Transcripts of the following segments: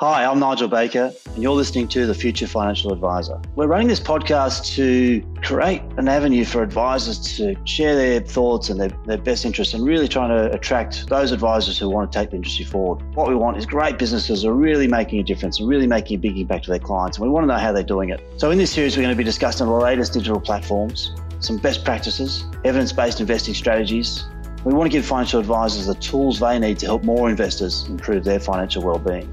Hi, I'm Nigel Baker, and you're listening to The Future Financial Adviser. We're running this podcast to create an avenue for advisors to share their thoughts and their, their best interests and really trying to attract those advisors who want to take the industry forward. What we want is great businesses are really making a difference and really making a big impact to their clients, and we want to know how they're doing it. So, in this series, we're going to be discussing the latest digital platforms, some best practices, evidence based investing strategies. We want to give financial advisors the tools they need to help more investors improve their financial well-being.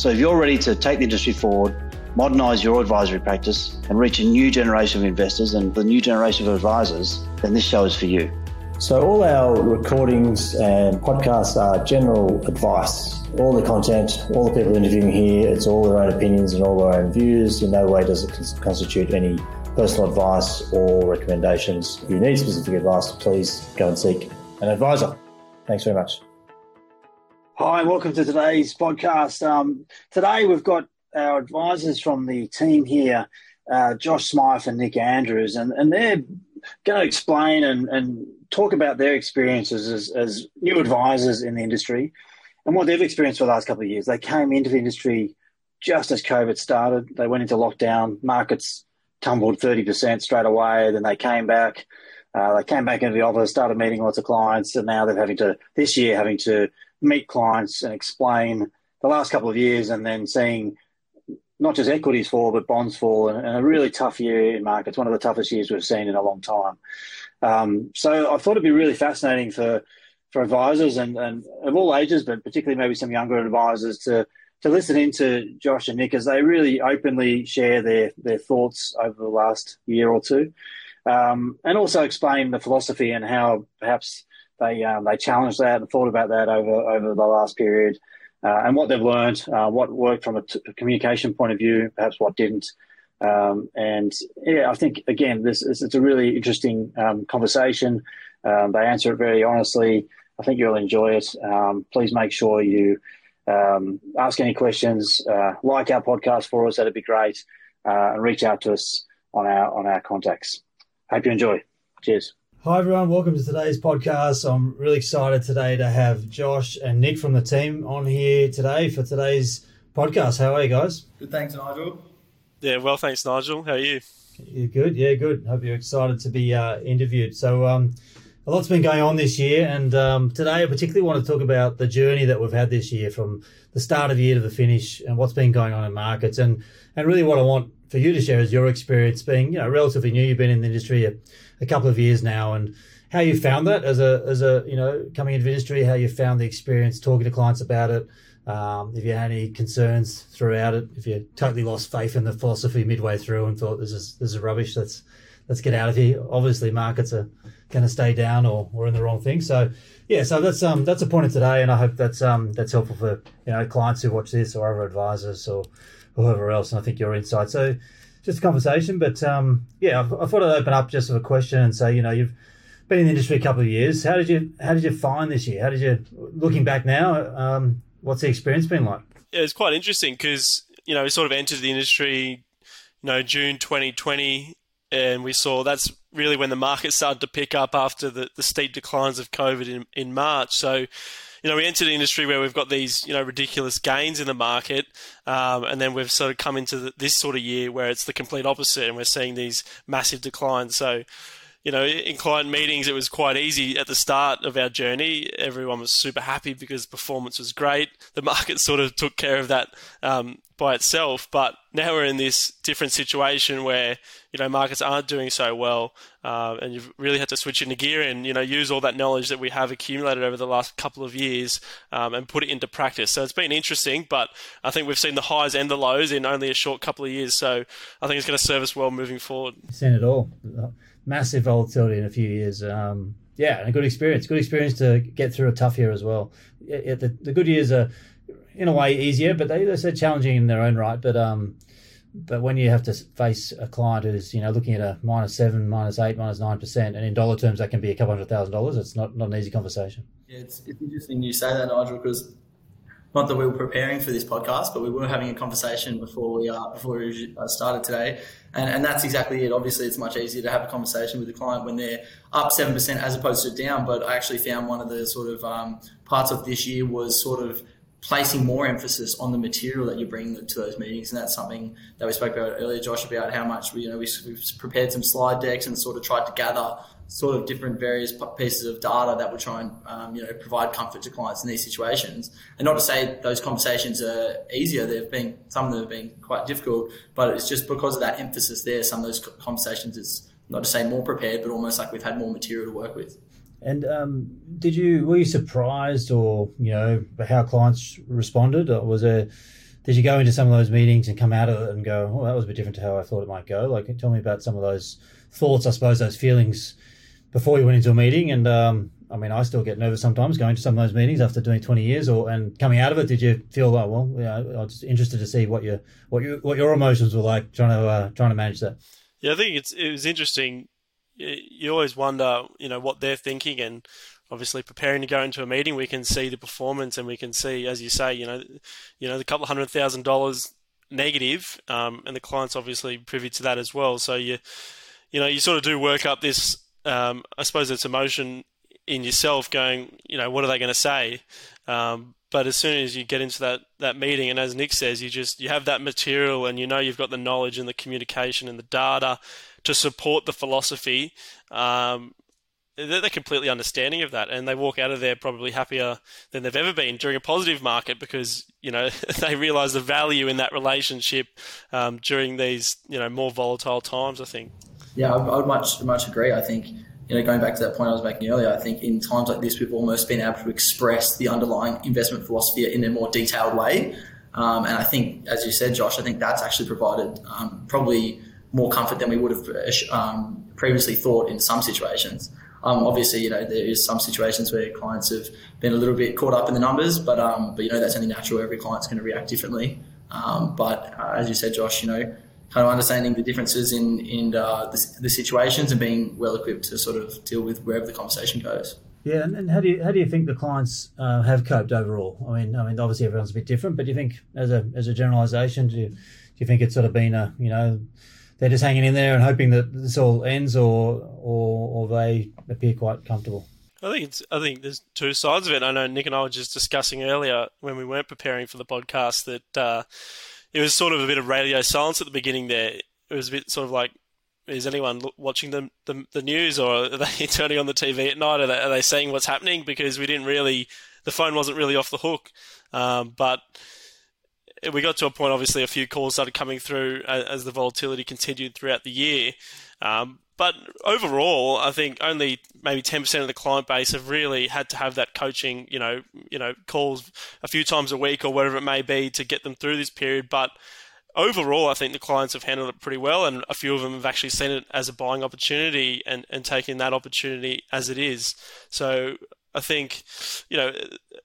So if you're ready to take the industry forward, modernise your advisory practice, and reach a new generation of investors and the new generation of advisors, then this show is for you. So all our recordings and podcasts are general advice. All the content, all the people interviewing here, it's all their own opinions and all their own views. In no way does it constitute any personal advice or recommendations. If you need specific advice, please go and seek an advisor. Thanks very much. Hi, welcome to today's podcast. Um, today we've got our advisors from the team here, uh, Josh Smythe and Nic Andrews, and, and they're going to explain and, and talk about their experiences as, as new advisors in the industry and what they've experienced for the last couple of years. They came into the industry just as COVID started. They went into lockdown, markets tumbled 30% straight away. Then they came back. Uh, they came back into the office, started meeting lots of clients, and now they're having to, this year, having to meet clients and explain the last couple of years and then seeing not just equities fall, but bonds fall, and, a really tough year in markets, one of the toughest years we've seen in a long time. Um, so I thought it'd be really fascinating for for advisors and, and of all ages, but particularly maybe some younger advisors to to listen in to Josh and Nic as they really openly share their their thoughts over the last year or two, um, and also explain the philosophy and how perhaps they um, they challenged that and thought about that over over the last period, uh, and what they've learned, uh, what worked from a, t- a communication point of view, perhaps what didn't. Um, and yeah, I think again, this, this it's a really interesting um, conversation. Um, they answer it very honestly. I think you'll enjoy it. Um, please make sure you um, ask any questions, uh, like our podcast for us. That'd be great, uh, and reach out to us on our on our contacts. Hope you enjoy. Cheers. Hi, everyone. Welcome to today's podcast. I'm really excited today to have Josh and Nic from the team on here today for today's podcast. How are you guys? Good, thanks, Nigel. Yeah, well, thanks, Nigel. How are you? You're good. Yeah, good. Hope you're excited to be uh, interviewed. So, um, a lot's been going on this year, and um, today I particularly want to talk about the journey that we've had this year from the start of the year to the finish, and what's been going on in markets, and and really what I want for you to share is your experience being, you know, relatively new. You've been in the industry a, a couple of years now, and how you found that as a as a you know coming into industry, how you found the experience, talking to clients about it. Um, if you had any concerns throughout it, if you totally lost faith in the philosophy midway through and thought this is this is rubbish, let's let's get out of here. Obviously, markets are going to stay down or we're in the wrong thing. So yeah, so that's um that's a point of today, and I hope that's um that's helpful for you know clients who watch this or other advisors or whoever else. And I think your insight. So just a conversation, but um, yeah, I, I, thought I'd open up just with a question and say, you know, you've been in the industry a couple of years. How did you how did you find this year? How did you looking back now? Um, what's the experience been like? Yeah, it's quite interesting because you know we sort of entered the industry, you know, June 2020, and we saw that's really when the market started to pick up after the, the steep declines of COVID in, in March. So you know, we entered an industry where we've got these, you know, ridiculous gains in the market, um, and then we've sort of come into the, this sort of year where it's the complete opposite, and we're seeing these massive declines. So, you know, in client meetings, it was quite easy at the start of our journey. Everyone was super happy because performance was great. The market sort of took care of that um, by itself. But now we're in this different situation where you know markets aren't doing so well, uh, and you've really had to switch into gear and you know use all that knowledge that we have accumulated over the last couple of years um, and put it into practice. So it's been interesting, but I think we've seen the highs and the lows in only a short couple of years. So I think it's going to serve us well moving forward. Seen it all, massive volatility in a few years. Um, yeah, and a good experience. Good experience to get through a tough year as well. the, the good years are in a way easier, but they, they're challenging in their own right. But um, but when you have to face a client who's you know looking at a minus seven, minus eight, minus nine percent, and in dollar terms that can be a couple hundred thousand dollars, it's not not an easy conversation. Yeah, it's, it's interesting you say that, Nigel, because not that we were preparing for this podcast, but we were having a conversation before we uh, before we uh, started today, and, and that's exactly it. Obviously, it's much easier to have a conversation with a client when they're up seven percent as opposed to down. But I actually found one of the sort of um, parts of this year was sort of placing more emphasis on the material that you bring to those meetings, and that's something that we spoke about earlier, Josh, about how much we, you know we, have prepared some slide decks and sort of tried to gather sort of different various pieces of data that will try and um, you know provide comfort to clients in these situations. And not to say those conversations are easier; they've been some of them have been quite difficult, but it's just because of that emphasis there. Some of those conversations is not to say more prepared, but almost like we've had more material to work with. And um, did you were you surprised, or you know, how clients responded? Or was there did you go into some of those meetings and come out of it and go, "Oh, that was a bit different to how I thought it might go"? Like, tell me about some of those thoughts, I suppose, those feelings before you went into a meeting. And um, I mean, I still get nervous sometimes going to some of those meetings after doing twenty years, or and coming out of it. Did you feel like, well, yeah, I was just interested to see what your what your what your emotions were like trying to uh, trying to manage that. Yeah, I think it's it was interesting you always wonder, you know, what they're thinking, and obviously preparing to go into a meeting, we can see the performance, and we can see, as you say, you know, you know, the couple hundred thousand dollars negative, um, and the client's obviously privy to that as well. So you, you know, you sort of do work up this, um, I suppose it's emotion in yourself, going, you know, what are they going to say? Um, but as soon as you get into that, that meeting, and as Nic says, you just you have that material, and you know you've got the knowledge and the communication and the data to support the philosophy. Um, they're, they're completely understanding of that, and they walk out of there probably happier than they've ever been during a positive market because you know they realise the value in that relationship um, during these you know more volatile times. I think. Yeah, I would much much agree. I think you know, going back to that point I was making earlier, I think in times like this, we've almost been able to express the underlying investment philosophy in a more detailed way. Um, and I think, as you said, Josh, I think that's actually provided um, probably more comfort than we would have um, previously thought in some situations. Um, obviously, you know, there is some situations where clients have been a little bit caught up in the numbers, but um, but you know that's only natural. Every client's going to react differently. Um, but uh, as you said, Josh, you know, kind of understanding the differences in in uh, the, the, situations and being well equipped to sort of deal with wherever the conversation goes. Yeah, and, and how do you how do you think the clients uh, have coped overall? I mean, I mean, obviously everyone's a bit different, but do you think as a as a generalisation, do you, do you think it's sort of been a you know they're just hanging in there and hoping that this all ends, or or, or they appear quite comfortable? I think it's. I think there's two sides of it. I know Nic and I were just discussing earlier when we weren't preparing for the podcast that uh, it was sort of a bit of radio silence at the beginning there. It was a bit sort of like, is anyone watching the, the, the news or are they turning on the TV at night? Are they, are they seeing what's happening? Because we didn't really, the phone wasn't really off the hook. Um, but we got to a point, obviously, a few calls started coming through as, as the volatility continued throughout the year. Um, but overall, I think only maybe 10% of the client base have really had to have that coaching, you know, you know, calls a few times a week or whatever it may be to get them through this period. But overall, I think the clients have handled it pretty well, and a few of them have actually seen it as a buying opportunity and, and taken that opportunity as it is. So I think, you know,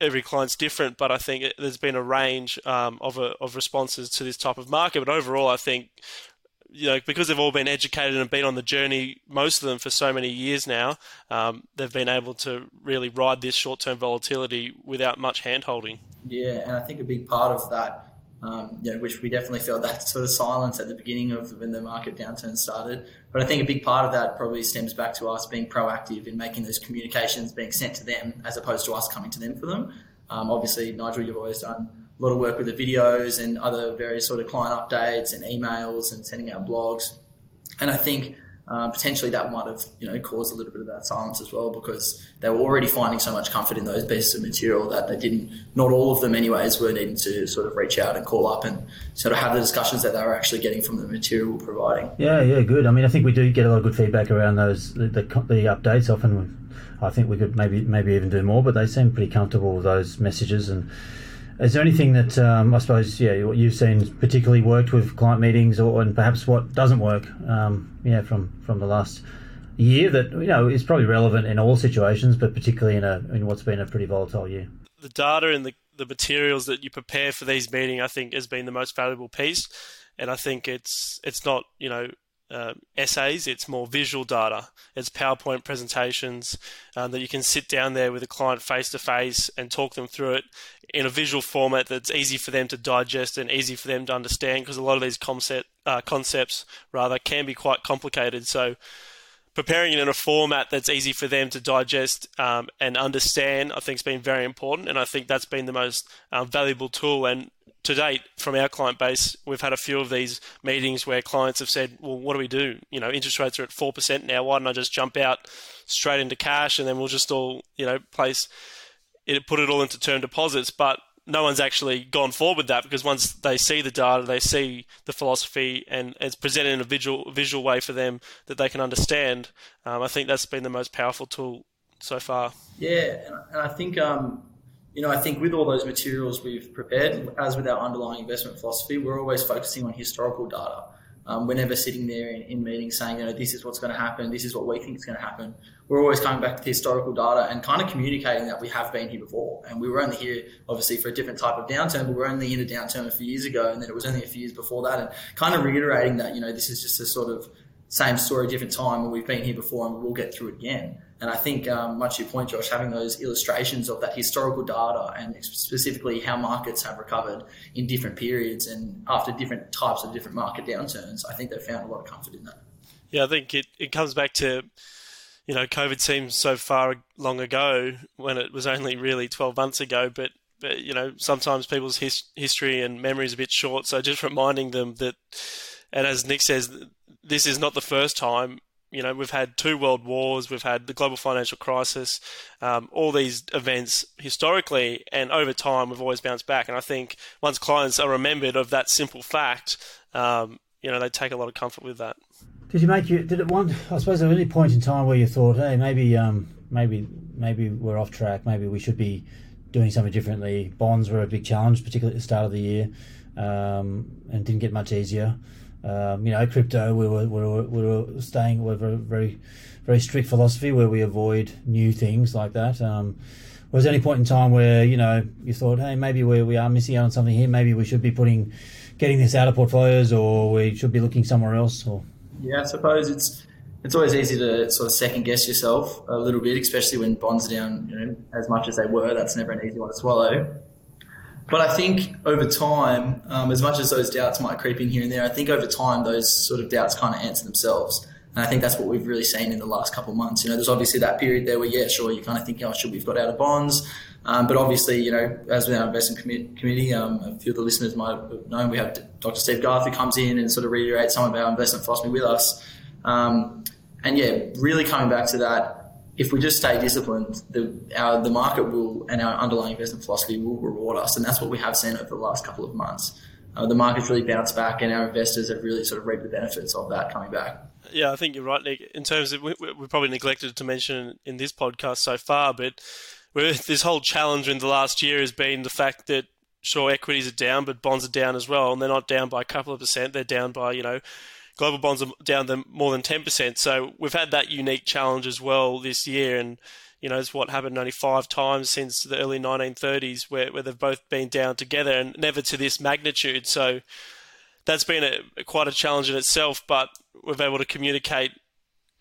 every client's different, but I think there's been a range um, of, a, of responses to this type of market. But overall, I think you know, because they've all been educated and been on the journey, most of them for so many years now, um, they've been able to really ride this short-term volatility without much hand-holding. Yeah, and I think a big part of that, um, you know, which we definitely felt that sort of silence at the beginning of when the market downturn started. But I think a big part of that probably stems back to us being proactive in making those communications being sent to them as opposed to us coming to them for them. Um, obviously, Nigel, you've always done lot of work with the videos and other various sort of client updates and emails and sending out blogs. And I think uh, potentially that might have you know caused a little bit of that silence as well because they were already finding so much comfort in those pieces of material that they didn't not all of them anyways were needing to sort of reach out and call up and sort of have the discussions that they were actually getting from the material we're providing. Yeah yeah good. I mean i think we do get a lot of good feedback around those the, the, the updates. Often i think we could maybe maybe even do more but they seem pretty comfortable with those messages and is there anything that um, I suppose, yeah, what you've seen particularly worked with client meetings, or and perhaps what doesn't work, um, yeah, from from the last year that you know is probably relevant in all situations, but particularly in a in what's been a pretty volatile year. The data and the the materials that you prepare for these meetings, I think, has been the most valuable piece, and I think it's it's not you know uh, essays, it's more visual data. It's PowerPoint presentations um, that you can sit down there with a client face to face and talk them through it in a visual format that's easy for them to digest and easy for them to understand because a lot of these concept, uh, concepts rather can be quite complicated. So preparing it in a format that's easy for them to digest um, and understand, I think, has been very important. And I think that's been the most uh, valuable tool. And to date, from our client base, we've had a few of these meetings where clients have said, "Well, what do we do? You know, interest rates are at four percent now. Why don't I just jump out straight into cash and then we'll just all, you know, place it, put it all into term deposits?" But no one's actually gone forward with that because once they see the data, they see the philosophy, and it's presented in a visual visual way for them that they can understand. Um, I think that's been the most powerful tool so far. Yeah, and I think um, you know I think with all those materials we've prepared, as with our underlying investment philosophy, we're always focusing on historical data. Um, we're never sitting there in, in, meetings saying, you know, this is what's going to happen, this is what we think is going to happen. We're always coming back to the historical data and kind of communicating that we have been here before. And we were only here, obviously, for a different type of downturn, but we were only in a downturn a few years ago, and then it was only a few years before that. And kind of reiterating that, you know, this is just a sort of same story, different time, and we've been here before, and we'll get through it again. And I think, um, much to your point, Josh, having those illustrations of that historical data and specifically how markets have recovered in different periods and after different types of different market downturns, I think they've found a lot of comfort in that. Yeah, I think it, it comes back to, you know, COVID seems so far long ago when it was only really 12 months ago, but but you know sometimes people's his, history and memory is a bit short. So just reminding them that, and as Nic says, this is not the first time you know, we've had two world wars, we've had the global financial crisis, um, all these events historically, and over time we've always bounced back. And I think once clients are remembered of that simple fact, um, you know, they take a lot of comfort with that. Did you make you? Did it one? I suppose at any point in time where you thought, hey, maybe, um, maybe, maybe we're off track. Maybe we should be doing something differently. Bonds were a big challenge, particularly at the start of the year, um, and didn't get much easier. Um, you know, crypto, we were, we were, we were staying with a very, very strict philosophy where we avoid new things like that. Um, was there any point in time where, you know, you thought, hey, maybe we, we are missing out on something here, maybe we should be putting, getting this out of portfolios or we should be looking somewhere else? Or Yeah, I suppose it's, it's always easy to sort of second guess yourself a little bit, especially when bonds are down you know, as much as they were. That's never an easy one to swallow. But I think over time, um, as much as those doubts might creep in here and there, I think over time those sort of doubts kind of answer themselves. And I think that's what we've really seen in the last couple of months. You know, there's obviously that period there where, yeah, sure, you kind of think, oh, should we've got out of bonds. Um, but obviously, you know, as with our investment committee, um, a few of the listeners might have known, we have Dr. Steve Garth who comes in and sort of reiterates some of our investment philosophy with us. Um, and yeah, really coming back to that, if we just stay disciplined, the our, the market will and our underlying investment philosophy will reward us, and that's what we have seen over the last couple of months. Uh, the market's really bounced back, and our investors have really sort of reaped the benefits of that coming back. Yeah, I think you're right, Nic. In terms of we, we probably neglected to mention in this podcast so far, but this whole challenge in the last year has been the fact that sure equities are down, but bonds are down as well, and they're not down by a couple of percent. They're down by you know global bonds are down more than 10%. So we've had that unique challenge as well this year. And, you know, it's what happened only five times since the early 1930s where, where they've both been down together and never to this magnitude. So that's been a, quite a challenge in itself, but we've been able to communicate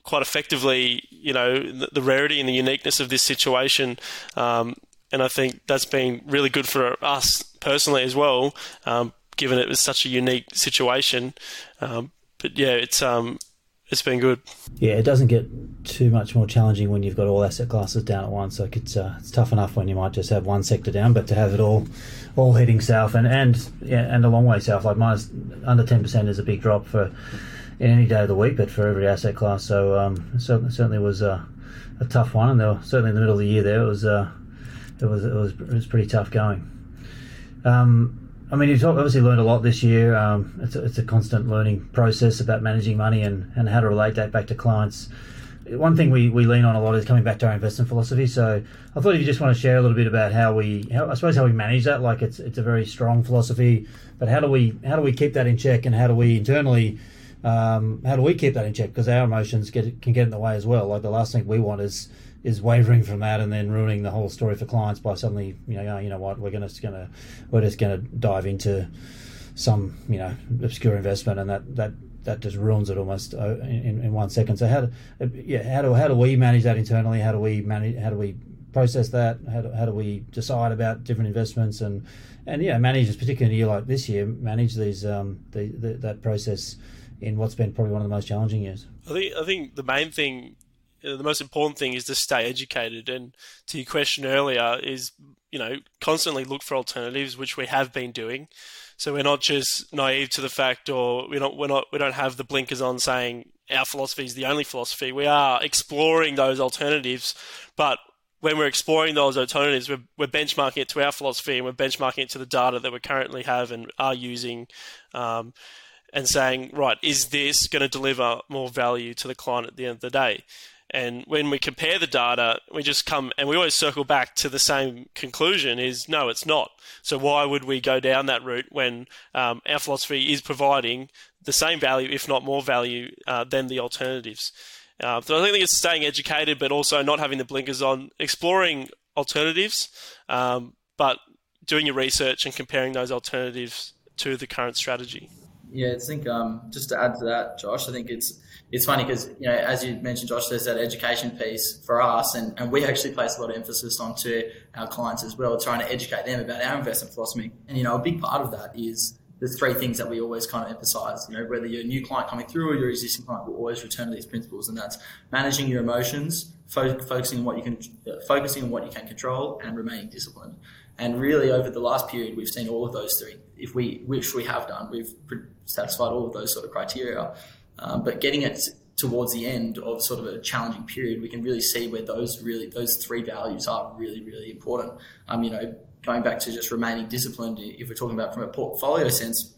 quite effectively, you know, the, the rarity and the uniqueness of this situation. Um, and I think that's been really good for us personally as well, um, given it was such a unique situation. Um, but yeah, it's um, it's been good. Yeah, it doesn't get too much more challenging when you've got all asset classes down at once. Like it's uh, it's tough enough when you might just have one sector down, but to have it all all heading south and and yeah, and a long way south, like minus under ten percent is a big drop for any day of the week, but for every asset class. So um, so certainly was a, a tough one, and there, certainly in the middle of the year there it was uh, it was it was it was pretty tough going. Um, I mean, you've obviously learned a lot this year. Um, it's, a, it's a constant learning process about managing money and, and how to relate that back to clients. One thing we, we lean on a lot is coming back to our investment philosophy. So I thought if you just want to share a little bit about how we, how, I suppose how we manage that. Like it's it's a very strong philosophy, but how do we how do we keep that in check, and how do we internally um, how do we keep that in check? Because our emotions get can get in the way as well. Like the last thing we want is is wavering from that and then ruining the whole story for clients by suddenly you know going, you know what we're gonna, just gonna we're just gonna dive into some you know obscure investment and that that that just ruins it almost uh, in, in one second. So how do yeah how do how do we manage that internally? How do we manage how do we process that? How do, how do we decide about different investments and and yeah manage, particularly in a year like this year, manage these um the, the that process in what's been probably one of the most challenging years. I think I think the main thing, the most important thing, is to stay educated. And to your question earlier, is you know constantly look for alternatives, which we have been doing. So we're not just naive to the fact, or we're not we're not we don't have the blinkers on saying our philosophy is the only philosophy. We are exploring those alternatives, but when we're exploring those alternatives, we're, we're, benchmarking it to our philosophy and we're benchmarking it to the data that we currently have and are using, um, and saying, right, is this going to deliver more value to the client at the end of the day? And when we compare the data, we just come and we always circle back to the same conclusion: is no, it's not. So why would we go down that route when um, our philosophy is providing the same value, if not more value, uh, than the alternatives? Uh, so I think it's staying educated, but also not having the blinkers on, exploring alternatives, um, but doing your research and comparing those alternatives to the current strategy. Yeah, I think um, just to add to that, Josh, I think it's it's funny because you know as you mentioned, Josh, there's that education piece for us, and, and we actually place a lot of emphasis onto our clients as well, trying to educate them about our investment philosophy. And you know, a big part of that is the three things that we always kind of emphasize. You know, whether you're a new client coming through or your existing client, will always return to these principles, and that's managing your emotions, fo- focusing on what you can, uh, focusing on what you can control, and remaining disciplined. And really, over the last period, we've seen all of those three. If we, which we have done, we've satisfied all of those sort of criteria. Um, but getting it towards the end of sort of a challenging period, we can really see where those really those three values are really really important. Um, you know, going back to just remaining disciplined, if we're talking about from a portfolio sense,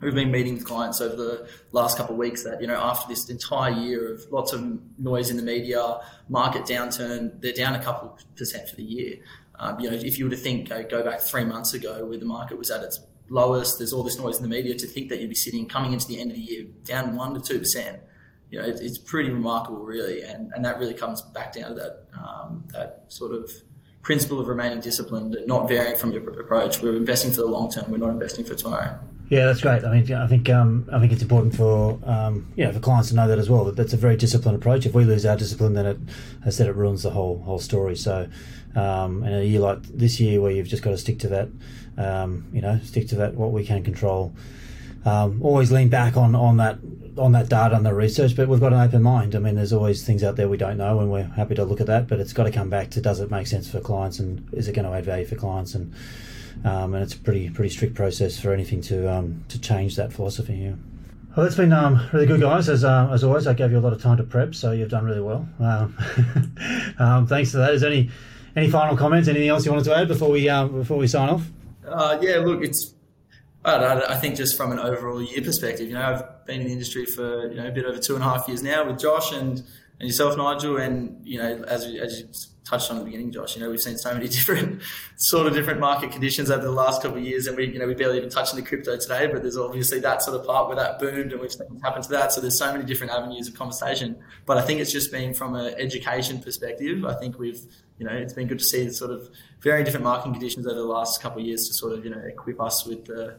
we've been meeting with clients over the last couple of weeks that, you know, after this entire year of lots of noise in the media, market downturn, they're down a couple of percent for the year. Um, you know, if you were to think, go, back three months ago where the market was at its lowest, there's all this noise in the media, to think that you'd be sitting coming into the end of the year down 1% to 2%, you know, it, it's pretty remarkable, really. And, and that really comes back down to that, um, that sort of principle of remaining disciplined, not varying from your approach. We're investing for the long term. We're not investing for tomorrow. Yeah, that's great. I mean, I think um, I think it's important for um, for clients to know that as well. That that's a very disciplined approach. If we lose our discipline, then it, I said, it ruins the whole whole story. So, um, in a year like this year, where you've just got to stick to that, um, you know, stick to that what we can control. Um, always lean back on on that on that data and the research, but we've got an open mind. I mean, there's always things out there we don't know, and we're happy to look at that. But it's got to come back to does it make sense for clients, and is it going to add value for clients, and um, and it's a pretty pretty strict process for anything to um, to change that philosophy. Yeah. Well, it's been um, really good, guys. As uh, as always, I gave you a lot of time to prep, so you've done really well. Um, um, thanks for that. Is there any any final comments? Anything else you wanted to add before we um, before we sign off? Uh, yeah, look, it's I, I think just from an overall year perspective, you know, I've been in the industry for you know a bit over two and a half years now with Josh and, and yourself, Nigel, and you know, as as you touched on at the beginning, Josh, you know, we've seen so many different sort of different market conditions over the last couple of years, and we you know we barely even touched on the crypto today, but there's obviously that sort of part where that boomed and we've seen what happened to that. So there's so many different avenues of conversation, but I think it's just been from an education perspective. I think we've you know, it's been good to see the sort of very different market conditions over the last couple of years to sort of, you know, equip us with the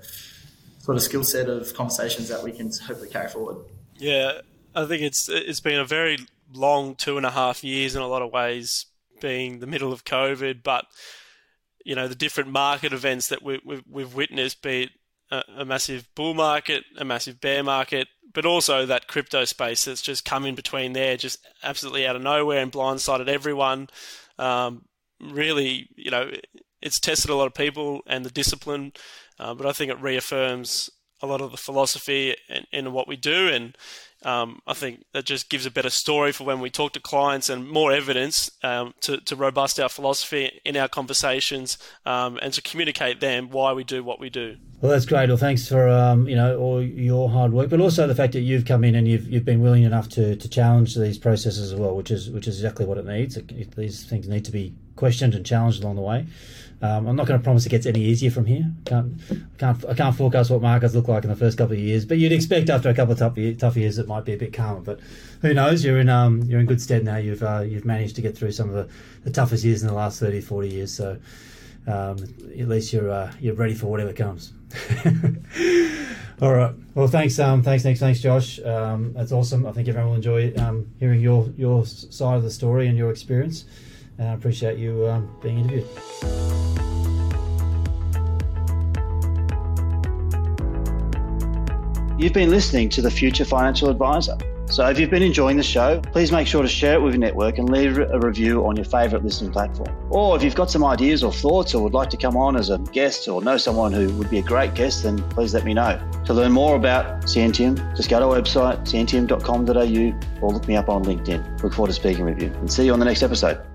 sort of skill set of conversations that we can hopefully carry forward. Yeah, I think it's it's been a very long two and a half years in a lot of ways, being the middle of COVID, but you know the different market events that we, we've, we've witnessed, be it a, a, massive bull market, a massive bear market, but also that crypto space that's just come in between there, just absolutely out of nowhere and blindsided everyone. Um, really, you know, it's tested a lot of people and the discipline, uh, but I think it reaffirms a lot of the philosophy in, in what we do, and um, I think that just gives a better story for when we talk to clients and more evidence um, to, to robust our philosophy in our conversations um, and to communicate them why we do what we do. Well, that's great. Well, thanks for um, you know all your hard work, but also the fact that you've come in and you've you've been willing enough to, to challenge these processes as well, which is which is exactly what it needs. It, these things need to be questioned and challenged along the way. Um, I'm not going to promise it gets any easier from here. Can't, can't, I can't forecast what markets look like in the first couple of years, but you'd expect after a couple of tough, tough years it might be a bit calmer. But who knows? You're in um, you're in good stead now. You've uh, you've managed to get through some of the, the toughest years in the last 30, 40 years. So um, at least you're uh, you're ready for whatever comes. All right. Well, thanks. Um, thanks, Nic. Thanks, Josh. Um, that's awesome. I think everyone will enjoy um, hearing your your side of the story and your experience. And I appreciate you um, being interviewed. You've been listening to the Future Financial Adviser. So if you've been enjoying the show, please make sure to share it with your network and leave a review on your favourite listening platform. Or if you've got some ideas or thoughts or would like to come on as a guest or know someone who would be a great guest, then please let me know. To learn more about Scientiam, just go to our website, scientiam.com.au or look me up on LinkedIn. Look forward to speaking with you and see you on the next episode.